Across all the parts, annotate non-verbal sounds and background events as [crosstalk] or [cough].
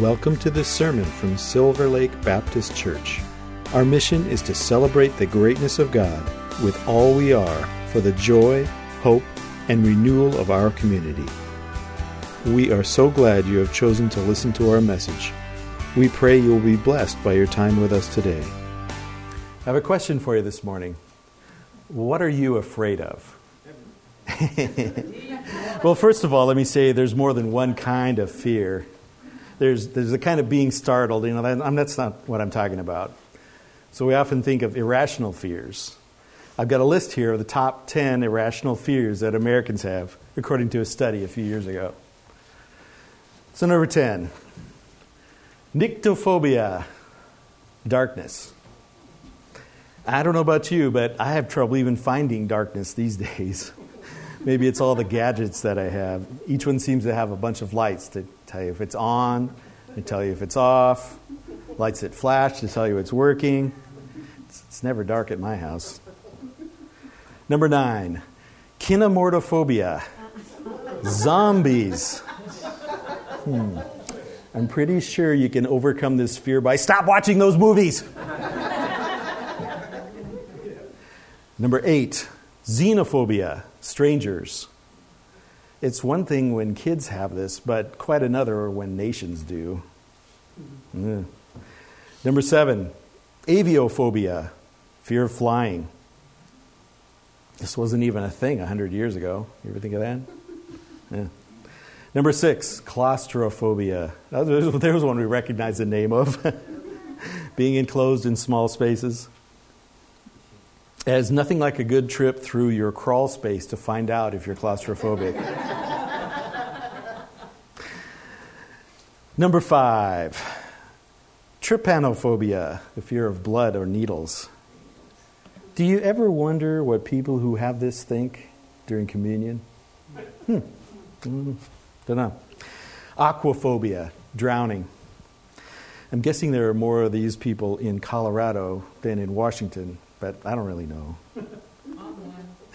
Welcome to this sermon from Silver Lake Baptist Church. Our mission is to celebrate the greatness of God with all we are for the joy, hope, and renewal of our community. We are so glad you have chosen to listen to our message. We pray you will be blessed by your time with us today. I have a question for you this morning. What are you afraid of? [laughs] well, first of all, let me say there's more than one kind of fear there's, there's a kind of being startled. You know, that, that's not what I'm talking about. So we often think of irrational fears. I've got a list here of the top 10 irrational fears that Americans have, according to a study a few years ago. So, number 10, nyctophobia, darkness. I don't know about you, but I have trouble even finding darkness these [laughs] days. Maybe it's all the gadgets that I have. Each one seems to have a bunch of lights to tell you if it's on, to tell you if it's off, lights that flash to tell you it's working. It's, it's never dark at my house. Number nine, kinemortophobia, zombies. Hmm. I'm pretty sure you can overcome this fear by stop watching those movies. Number eight, xenophobia, strangers. It's one thing when kids have this, but quite another when nations do. Mm. Number seven, aviophobia, fear of flying. This wasn't even a thing 100 years ago. You ever think of that? Yeah. Number six, claustrophobia. [laughs] There was one we recognized the name of. [laughs] Being enclosed in small spaces. As nothing like a good trip through your crawl space to find out if you're claustrophobic. Number five, trypanophobia, the fear of blood or needles. Do you ever wonder what people who have this think during communion? Hmm. Mm, don't know. Aquaphobia, drowning. I'm guessing there are more of these people in Colorado than in Washington but I don't really know. [laughs]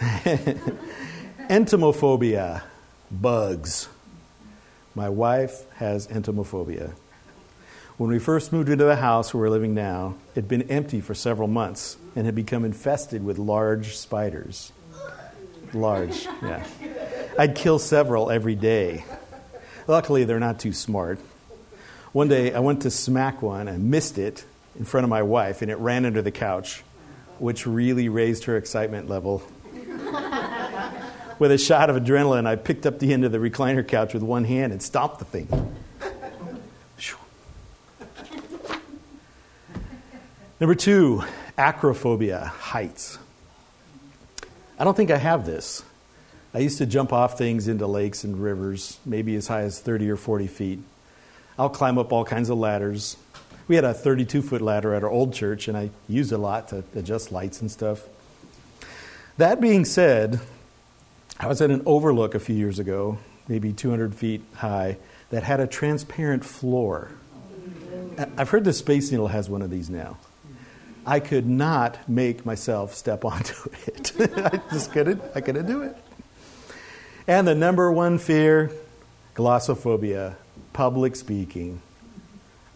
entomophobia, bugs. My wife has entomophobia. When we first moved into the house where we're living now, it had been empty for several months and had become infested with large spiders. Large, yeah. I'd kill several every day. Luckily, they're not too smart. One day, I went to smack one and missed it in front of my wife, and it ran under the couch which really raised her excitement level. with a shot of adrenaline, I picked up the end of the recliner couch with one hand and stomped the thing. Number two, acrophobia, heights. I don't think I have this. I used to jump off things into lakes and rivers, maybe as high as 30 or 40 feet. I'll climb up all kinds of ladders, we had a 32 foot ladder at our old church, and I used a lot to adjust lights and stuff. That being said, I was at an overlook a few years ago, maybe 200 feet high, that had a transparent floor. I've heard the Space Needle has one of these now. I could not make myself step [laughs] onto it. [laughs] I just couldn't. I couldn't do it. And the number one fear, glossophobia, public speaking.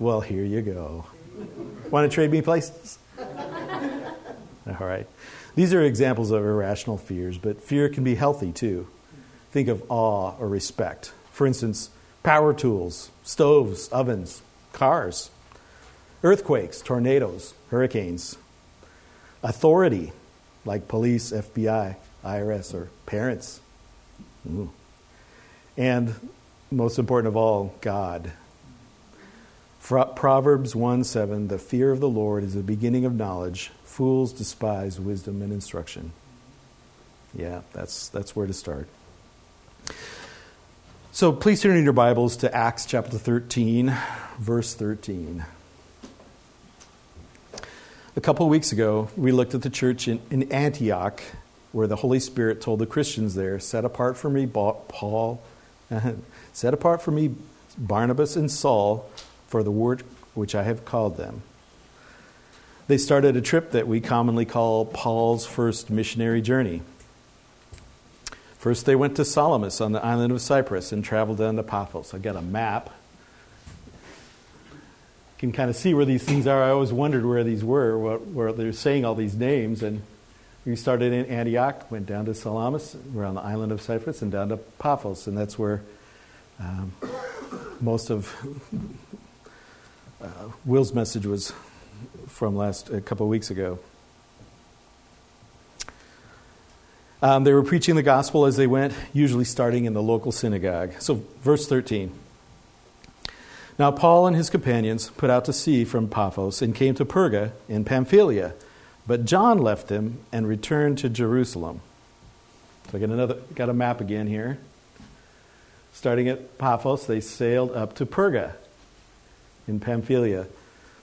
Well, here you go. Want to trade me places? [laughs] All right. These are examples of irrational fears, but fear can be healthy too. Think of awe or respect. For instance, power tools, stoves, ovens, cars, earthquakes, tornadoes, hurricanes, authority, like police, FBI, IRS, or parents. Ooh. And most important of all, God. Proverbs 1 7 The fear of the Lord is the beginning of knowledge. Fools despise wisdom and instruction. Yeah, that's, that's where to start. So please turn in your Bibles to Acts chapter 13, verse 13. A couple of weeks ago, we looked at the church in, in Antioch where the Holy Spirit told the Christians there, Set apart for me, Paul, [laughs] set apart for me, Barnabas and Saul for the work which I have called them. They started a trip that we commonly call Paul's first missionary journey. First, they went to Salamis on the island of Cyprus and traveled down to Paphos. I got a map. can kind of see where these things are. I always wondered where these were, where they're saying all these names. And we started in Antioch, went down to Salamis, we're on the island of Cyprus, and down to Paphos. And that's where um, most of uh, Will's message was from last a couple of weeks ago. Um, they were preaching the gospel as they went, usually starting in the local synagogue. So, verse 13. Now, Paul and his companions put out to sea from Paphos and came to Perga in Pamphylia, but John left them and returned to Jerusalem. So, I got, another, got a map again here. Starting at Paphos, they sailed up to Perga in Pamphylia.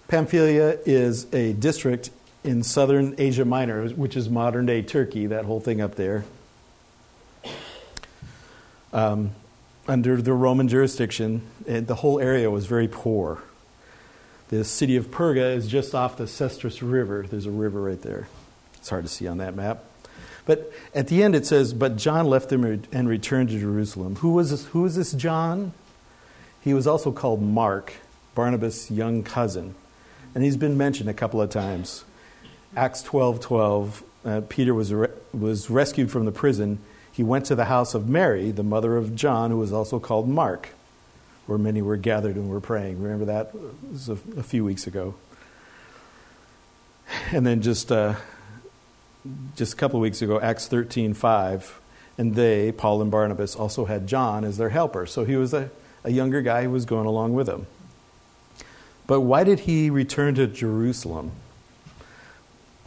Pamphylia is a district in southern Asia Minor, which is modern day Turkey, that whole thing up there. Um, under the Roman jurisdiction, the whole area was very poor. The city of Perga is just off the Cestrus River. There's a river right there. It's hard to see on that map. But at the end it says, But John left them and returned to Jerusalem. Who was this, who was this John? He was also called Mark, Barnabas' young cousin. And he's been mentioned a couple of times. Acts 12 12, uh, Peter was, re- was rescued from the prison. He went to the house of Mary, the mother of John, who was also called Mark, where many were gathered and were praying. Remember that? It was a, a few weeks ago. And then just, uh, just a couple of weeks ago, Acts 13 5, and they, Paul and Barnabas, also had John as their helper. So he was a, a younger guy who was going along with them. But why did he return to Jerusalem?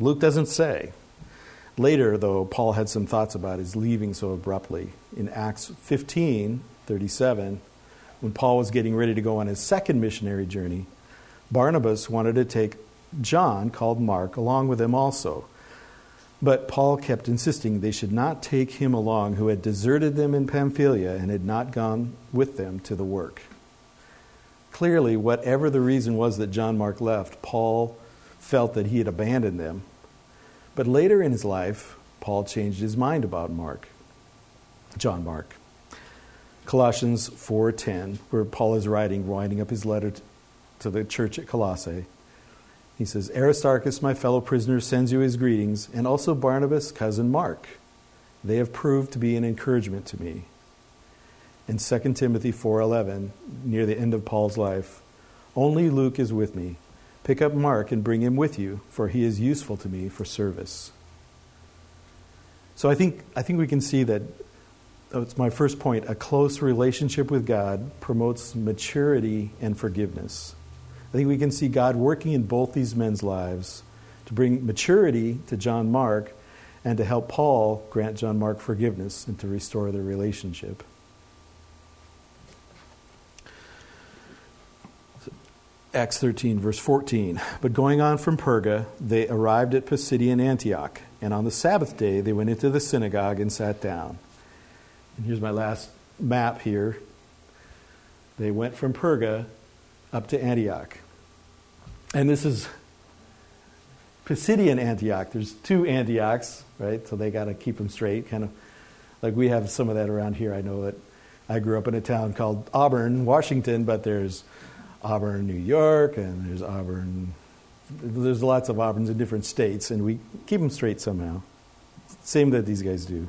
Luke doesn't say. Later, though, Paul had some thoughts about his leaving so abruptly. In Acts 15 37, when Paul was getting ready to go on his second missionary journey, Barnabas wanted to take John, called Mark, along with him also. But Paul kept insisting they should not take him along who had deserted them in Pamphylia and had not gone with them to the work. Clearly, whatever the reason was that John Mark left, Paul felt that he had abandoned them. But later in his life, Paul changed his mind about Mark, John Mark. Colossians 4:10, where Paul is writing, winding up his letter to the church at Colossae. He says, Aristarchus, my fellow prisoner, sends you his greetings, and also Barnabas, cousin Mark. They have proved to be an encouragement to me. In 2 Timothy 4:11, near the end of Paul's life, only Luke is with me. Pick up Mark and bring him with you, for he is useful to me for service. So I think, I think we can see that, it's my first point, a close relationship with God promotes maturity and forgiveness. I think we can see God working in both these men's lives to bring maturity to John Mark and to help Paul grant John Mark forgiveness and to restore their relationship. Acts 13, verse 14. But going on from Perga, they arrived at Pisidian Antioch, and on the Sabbath day they went into the synagogue and sat down. And here's my last map here. They went from Perga up to Antioch. And this is Pisidian Antioch. There's two Antiochs, right? So they got to keep them straight, kind of like we have some of that around here. I know that I grew up in a town called Auburn, Washington, but there's Auburn, New York, and there's Auburn. There's lots of Auburns in different states, and we keep them straight somehow. Same that these guys do.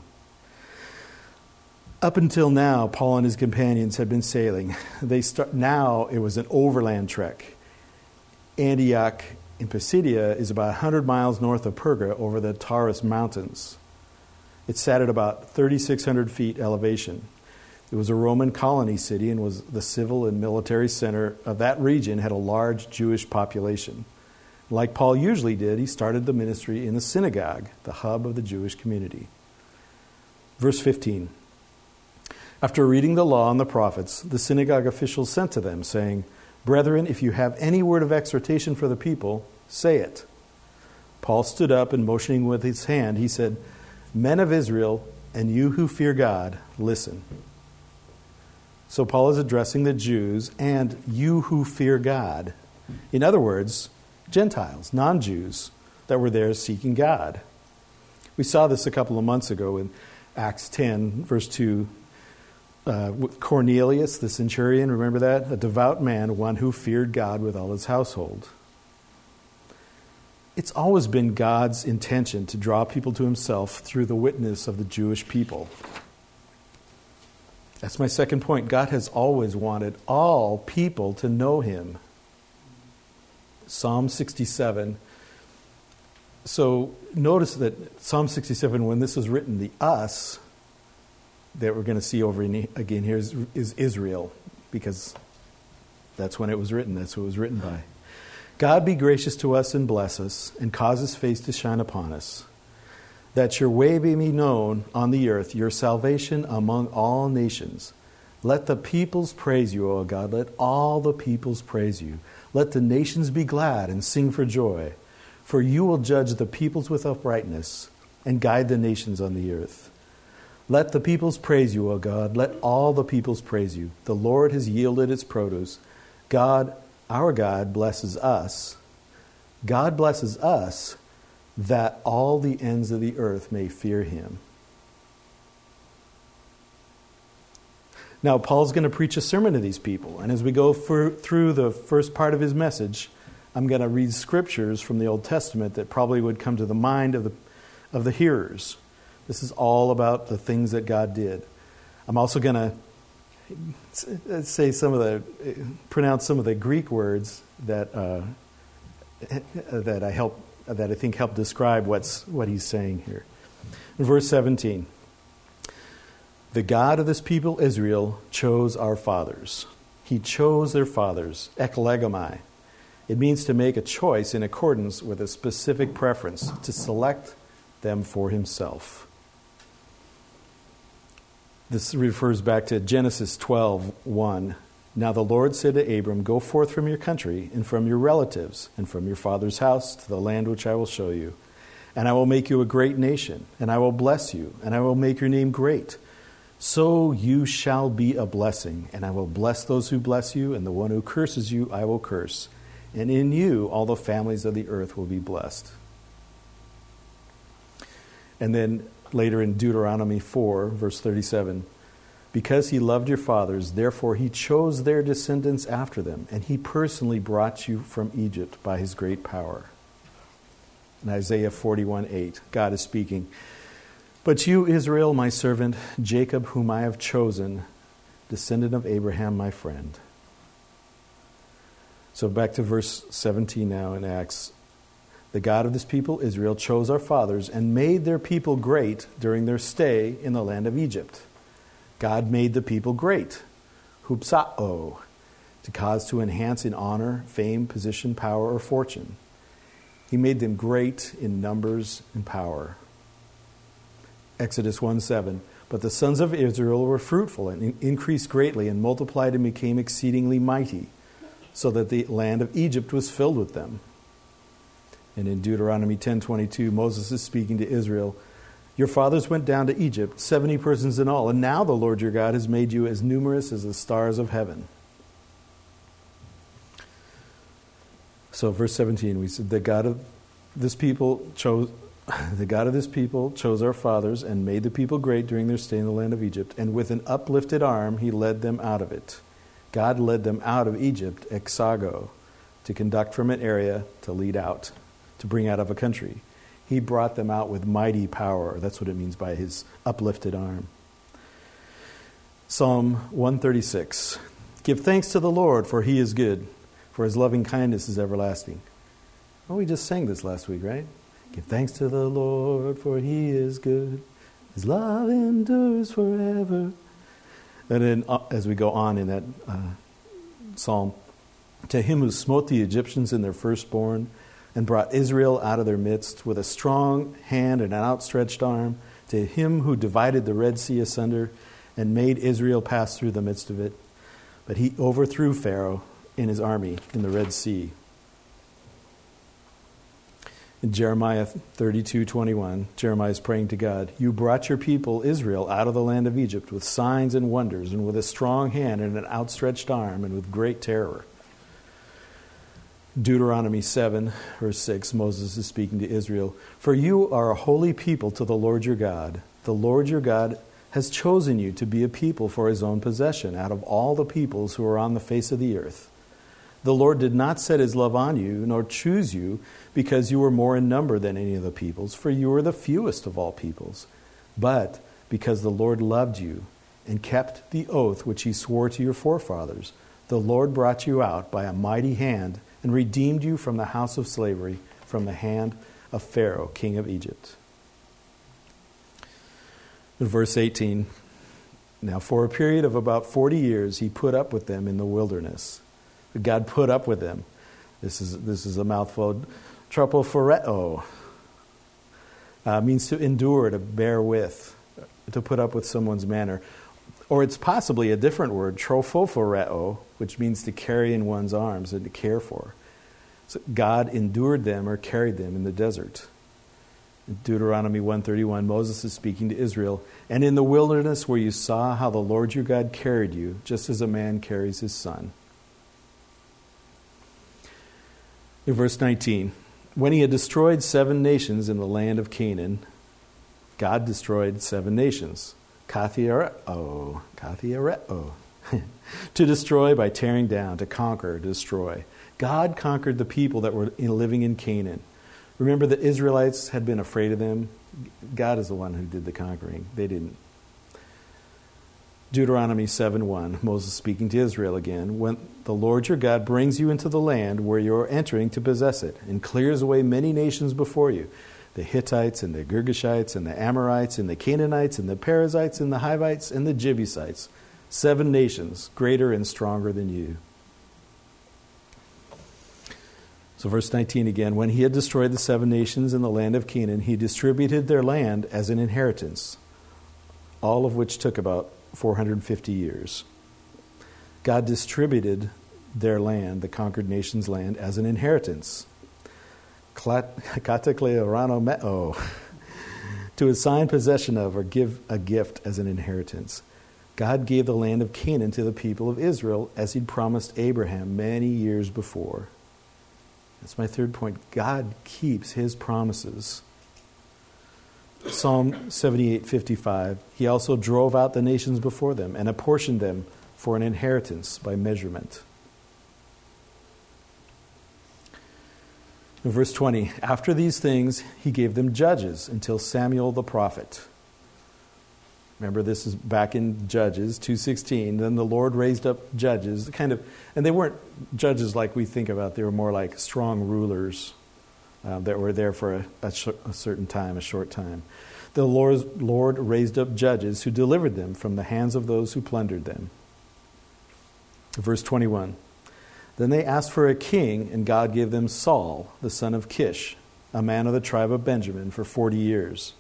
Up until now, Paul and his companions had been sailing. They start, now it was an overland trek. Antioch in Pisidia is about 100 miles north of Perga over the Taurus Mountains. It sat at about 3,600 feet elevation. It was a Roman colony city and was the civil and military center of that region, had a large Jewish population. Like Paul usually did, he started the ministry in the synagogue, the hub of the Jewish community. Verse 15 After reading the law and the prophets, the synagogue officials sent to them, saying, Brethren, if you have any word of exhortation for the people, say it. Paul stood up and motioning with his hand, he said, Men of Israel, and you who fear God, listen. So Paul is addressing the Jews and you who fear God. In other words, Gentiles, non Jews, that were there seeking God. We saw this a couple of months ago in Acts 10, verse 2. uh, Cornelius, the centurion, remember that? A devout man, one who feared God with all his household. It's always been God's intention to draw people to himself through the witness of the Jewish people. That's my second point. God has always wanted all people to know him. Psalm 67. So notice that Psalm 67, when this was written, the us that we're going to see over in, again here is, is Israel, because that's when it was written. That's who it was written by. God be gracious to us and bless us, and cause his face to shine upon us, that your way may be known on the earth, your salvation among all nations. Let the peoples praise you, O God. Let all the peoples praise you. Let the nations be glad and sing for joy. For you will judge the peoples with uprightness and guide the nations on the earth. Let the peoples praise you, O God. Let all the peoples praise you. The Lord has yielded its produce. God, our God, blesses us. God blesses us that all the ends of the earth may fear him. Now, Paul's going to preach a sermon to these people. And as we go for, through the first part of his message, I'm going to read scriptures from the Old Testament that probably would come to the mind of the, of the hearers. This is all about the things that God did. I'm also going to say some of the, pronounce some of the Greek words that, uh, that I help, that I think help describe what's, what he's saying here. In verse 17. The God of this people, Israel, chose our fathers. He chose their fathers, eklegomai. It means to make a choice in accordance with a specific preference, to select them for himself. This refers back to Genesis 12 1. Now the Lord said to Abram, Go forth from your country, and from your relatives, and from your father's house to the land which I will show you. And I will make you a great nation, and I will bless you, and I will make your name great so you shall be a blessing, and I will bless those who bless you, and the one who curses you I will curse. And in you all the families of the earth will be blessed. And then later in Deuteronomy 4, verse 37, because he loved your fathers, therefore he chose their descendants after them, and he personally brought you from Egypt by his great power. In Isaiah 41 8, God is speaking. But you, Israel, my servant, Jacob, whom I have chosen, descendant of Abraham, my friend. So back to verse 17 now in Acts. The God of this people, Israel, chose our fathers and made their people great during their stay in the land of Egypt. God made the people great, hupsao, to cause to enhance in honor, fame, position, power, or fortune. He made them great in numbers and power. Exodus 1 7. But the sons of Israel were fruitful and increased greatly and multiplied and became exceedingly mighty, so that the land of Egypt was filled with them. And in Deuteronomy 10:22, Moses is speaking to Israel, "Your fathers went down to Egypt, 70 persons in all, and now the Lord your God has made you as numerous as the stars of heaven." So verse 17, we said the God of this people chose [laughs] the God of this people chose our fathers and made the people great during their stay in the land of Egypt, and with an uplifted arm he led them out of it. God led them out of Egypt, exago, to conduct from an area, to lead out, to bring out of a country. He brought them out with mighty power. That's what it means by his uplifted arm. Psalm 136 Give thanks to the Lord, for he is good, for his loving kindness is everlasting. Well, we just sang this last week, right? Give thanks to the Lord, for he is good. His love endures forever. And then, uh, as we go on in that uh, psalm, to him who smote the Egyptians in their firstborn and brought Israel out of their midst with a strong hand and an outstretched arm, to him who divided the Red Sea asunder and made Israel pass through the midst of it. But he overthrew Pharaoh in his army in the Red Sea. In Jeremiah 32 21, Jeremiah is praying to God, You brought your people, Israel, out of the land of Egypt with signs and wonders, and with a strong hand and an outstretched arm, and with great terror. Deuteronomy 7, verse 6, Moses is speaking to Israel For you are a holy people to the Lord your God. The Lord your God has chosen you to be a people for his own possession out of all the peoples who are on the face of the earth. The Lord did not set his love on you, nor choose you, because you were more in number than any of the peoples, for you were the fewest of all peoples, but because the Lord loved you and kept the oath which he swore to your forefathers. The Lord brought you out by a mighty hand and redeemed you from the house of slavery, from the hand of Pharaoh, king of Egypt. In verse 18, now for a period of about 40 years he put up with them in the wilderness. God put up with them. This is, this is a mouthful. Tropophoreo uh, means to endure, to bear with, to put up with someone's manner. Or it's possibly a different word, trophophoreo, which means to carry in one's arms and to care for. So God endured them or carried them in the desert. In Deuteronomy 131, Moses is speaking to Israel. And in the wilderness where you saw how the Lord your God carried you, just as a man carries his son. In verse 19, when he had destroyed seven nations in the land of Canaan, God destroyed seven nations. Kathiareo, Kathiareo, [laughs] to destroy by tearing down, to conquer, to destroy. God conquered the people that were living in Canaan. Remember, the Israelites had been afraid of them. God is the one who did the conquering. They didn't. Deuteronomy 7 1, Moses speaking to Israel again. When the Lord your God brings you into the land where you are entering to possess it, and clears away many nations before you the Hittites, and the Girgashites, and the Amorites, and the Canaanites, and the Perizzites, and the Hivites, and the Jebusites. Seven nations, greater and stronger than you. So, verse 19 again when he had destroyed the seven nations in the land of Canaan, he distributed their land as an inheritance, all of which took about 450 years. God distributed their land, the conquered nation's land, as an inheritance. [laughs] meo, oh, [laughs] to assign possession of or give a gift as an inheritance. God gave the land of Canaan to the people of Israel as he'd promised Abraham many years before. That's my third point. God keeps his promises. Psalm 78:55 He also drove out the nations before them and apportioned them for an inheritance by measurement. Verse 20, after these things he gave them judges until Samuel the prophet. Remember this is back in Judges 2:16. Then the Lord raised up judges, kind of and they weren't judges like we think about. They were more like strong rulers uh, that were there for a, a, sh- a, certain time, a short time. The Lord, Lord raised up judges who delivered them from the hands of those who plundered them. Verse 21 Then they asked for a king, and God gave them Saul, the son of Kish, a man of the tribe of Benjamin, for 40 years.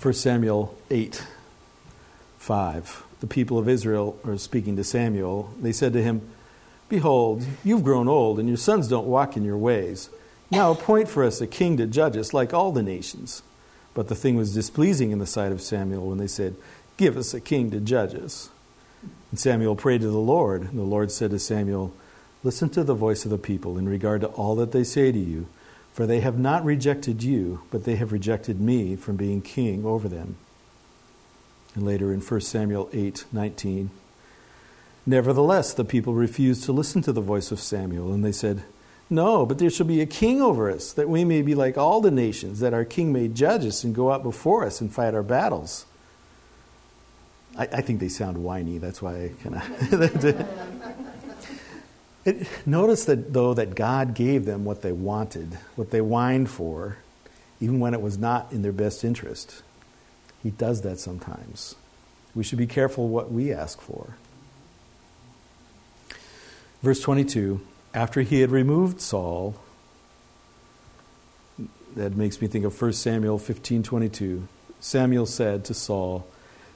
1 Samuel 8 5. The people of Israel are speaking to Samuel. They said to him, Behold, you've grown old, and your sons don't walk in your ways. Now appoint for us a king to judge us like all the nations. But the thing was displeasing in the sight of Samuel when they said, Give us a king to judge us. And Samuel prayed to the Lord, and the Lord said to Samuel, Listen to the voice of the people in regard to all that they say to you, for they have not rejected you, but they have rejected me from being king over them. And later in 1 Samuel 8 19, Nevertheless, the people refused to listen to the voice of Samuel, and they said, No, but there shall be a king over us, that we may be like all the nations, that our king may judge us and go out before us and fight our battles. I, I think they sound whiny, that's why I kind of. [laughs] [laughs] notice that, though, that God gave them what they wanted, what they whined for, even when it was not in their best interest. He does that sometimes. We should be careful what we ask for. Verse 22 After he had removed Saul, that makes me think of 1 Samuel 15 22. Samuel said to Saul,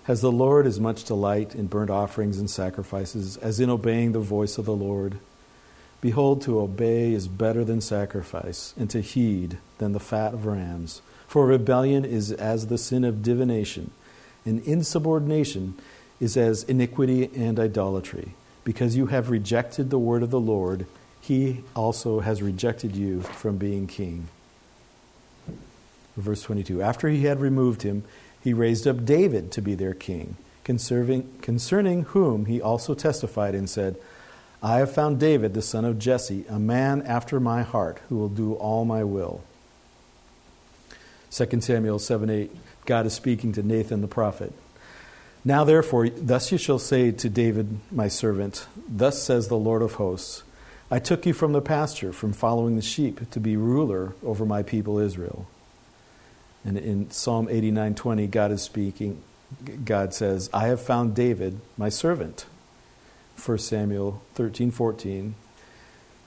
Has the Lord as much delight in burnt offerings and sacrifices as in obeying the voice of the Lord? Behold, to obey is better than sacrifice, and to heed than the fat of rams. For rebellion is as the sin of divination, and insubordination is as iniquity and idolatry. Because you have rejected the word of the Lord, he also has rejected you from being king. Verse 22 After he had removed him, he raised up David to be their king, concerning, whom he also testified and said, I have found David, the son of Jesse, a man after my heart, who will do all my will. 2 Samuel 7 8, God is speaking to Nathan the prophet. Now, therefore, thus you shall say to David, my servant, Thus says the Lord of hosts, I took you from the pasture, from following the sheep, to be ruler over my people Israel. And in Psalm 89:20, God is speaking. God says, "I have found David, my servant." 1 Samuel 13:14,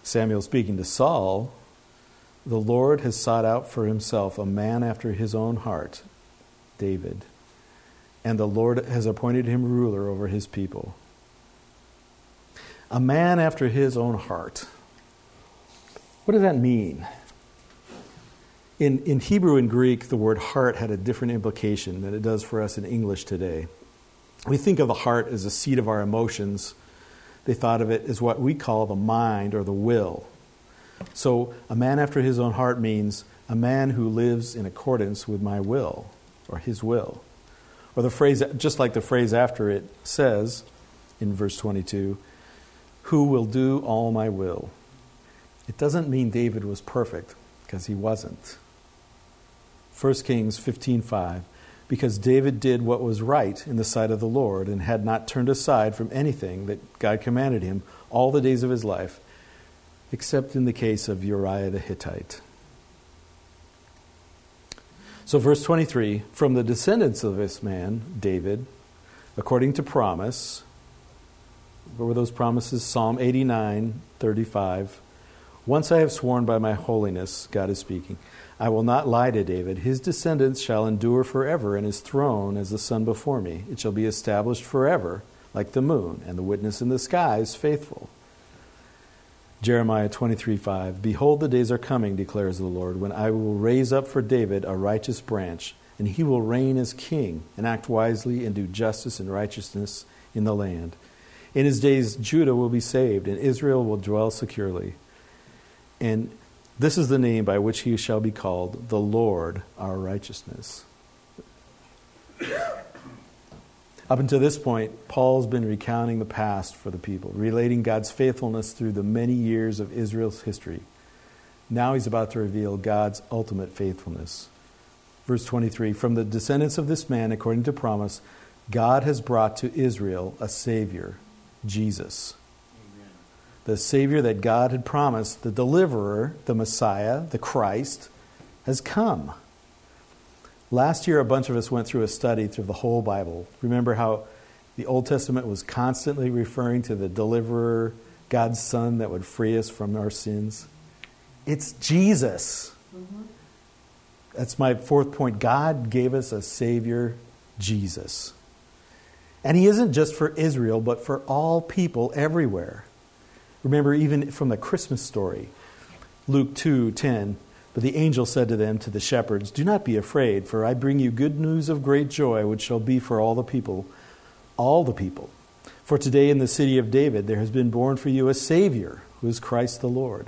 Samuel speaking to Saul, "The Lord has sought out for himself a man after his own heart, David, and the Lord has appointed him ruler over his people." A man after his own heart. What does that mean? In, in Hebrew and Greek, the word heart had a different implication than it does for us in English today. We think of the heart as the seat of our emotions. They thought of it as what we call the mind or the will. So, a man after his own heart means a man who lives in accordance with my will or his will. Or the phrase, just like the phrase after it says in verse 22, who will do all my will. It doesn't mean David was perfect, because he wasn't. 1 Kings 15:5 because David did what was right in the sight of the Lord and had not turned aside from anything that God commanded him all the days of his life except in the case of Uriah the Hittite. So verse 23 from the descendants of this man David according to promise what were those promises? Psalm 89:35 Once I have sworn by my holiness God is speaking I will not lie to David. His descendants shall endure forever, and his throne as the sun before me. It shall be established forever, like the moon, and the witness in the sky is faithful. Jeremiah 23 5. Behold, the days are coming, declares the Lord, when I will raise up for David a righteous branch, and he will reign as king, and act wisely, and do justice and righteousness in the land. In his days, Judah will be saved, and Israel will dwell securely. And this is the name by which he shall be called, the Lord our righteousness. Up until this point, Paul's been recounting the past for the people, relating God's faithfulness through the many years of Israel's history. Now he's about to reveal God's ultimate faithfulness. Verse 23 From the descendants of this man, according to promise, God has brought to Israel a Savior, Jesus the Savior that God had promised, the deliverer, the Messiah, the Christ, has come. Last year, a bunch of us went through a study through the whole Bible. Remember how the Old Testament was constantly referring to the deliverer, God's Son that would free us from our sins? It's Jesus. Mm-hmm. That's my fourth point. God gave us a Savior, Jesus. And He isn't just for Israel, but for all people everywhere. Remember, even from the Christmas story, Luke 2 10. But the angel said to them, to the shepherds, Do not be afraid, for I bring you good news of great joy, which shall be for all the people. All the people. For today in the city of David there has been born for you a Savior, who is Christ the Lord.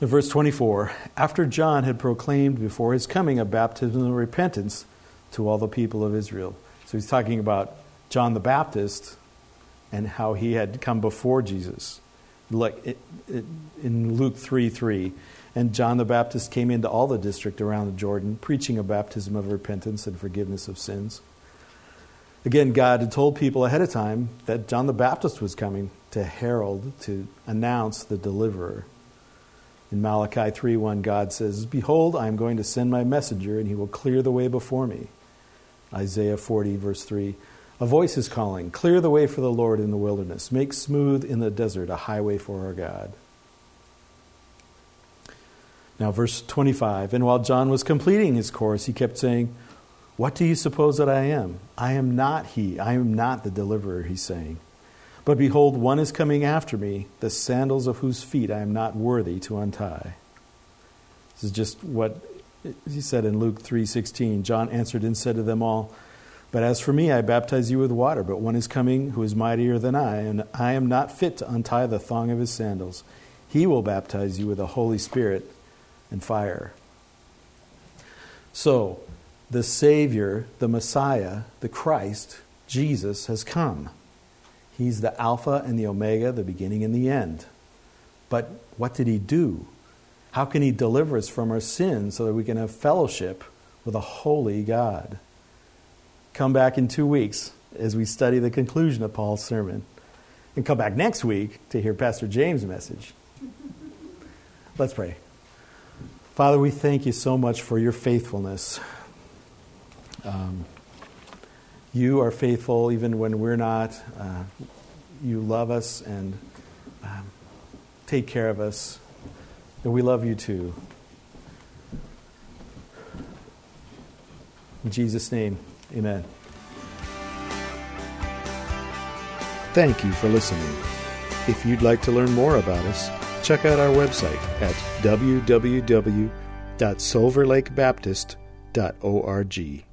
In verse 24, after John had proclaimed before his coming a baptism of repentance to all the people of Israel. So he's talking about John the Baptist and how he had come before Jesus. Like in Luke 3 3. And John the Baptist came into all the district around the Jordan, preaching a baptism of repentance and forgiveness of sins. Again, God had told people ahead of time that John the Baptist was coming to herald, to announce the deliverer. In Malachi 3 1, God says, Behold, I am going to send my messenger, and he will clear the way before me. Isaiah 40, verse 3. A voice is calling, Clear the way for the Lord in the wilderness, make smooth in the desert a highway for our God. Now, verse 25. And while John was completing his course, he kept saying, What do you suppose that I am? I am not he. I am not the deliverer, he's saying. But behold, one is coming after me, the sandals of whose feet I am not worthy to untie. This is just what he said in Luke 3:16. John answered and said to them all, but as for me, I baptize you with water, but one is coming who is mightier than I, and I am not fit to untie the thong of his sandals. He will baptize you with the Holy Spirit and fire. So, the Savior, the Messiah, the Christ, Jesus, has come. He's the Alpha and the Omega, the beginning and the end. But what did he do? How can he deliver us from our sins so that we can have fellowship with a holy God? Come back in two weeks as we study the conclusion of Paul's sermon. And come back next week to hear Pastor James' message. Let's pray. Father, we thank you so much for your faithfulness. Um, you are faithful even when we're not. Uh, you love us and um, take care of us. And we love you too. In Jesus' name, amen. Thank you for listening. If you'd like to learn more about us, check out our website at www.silverlakebaptist.org.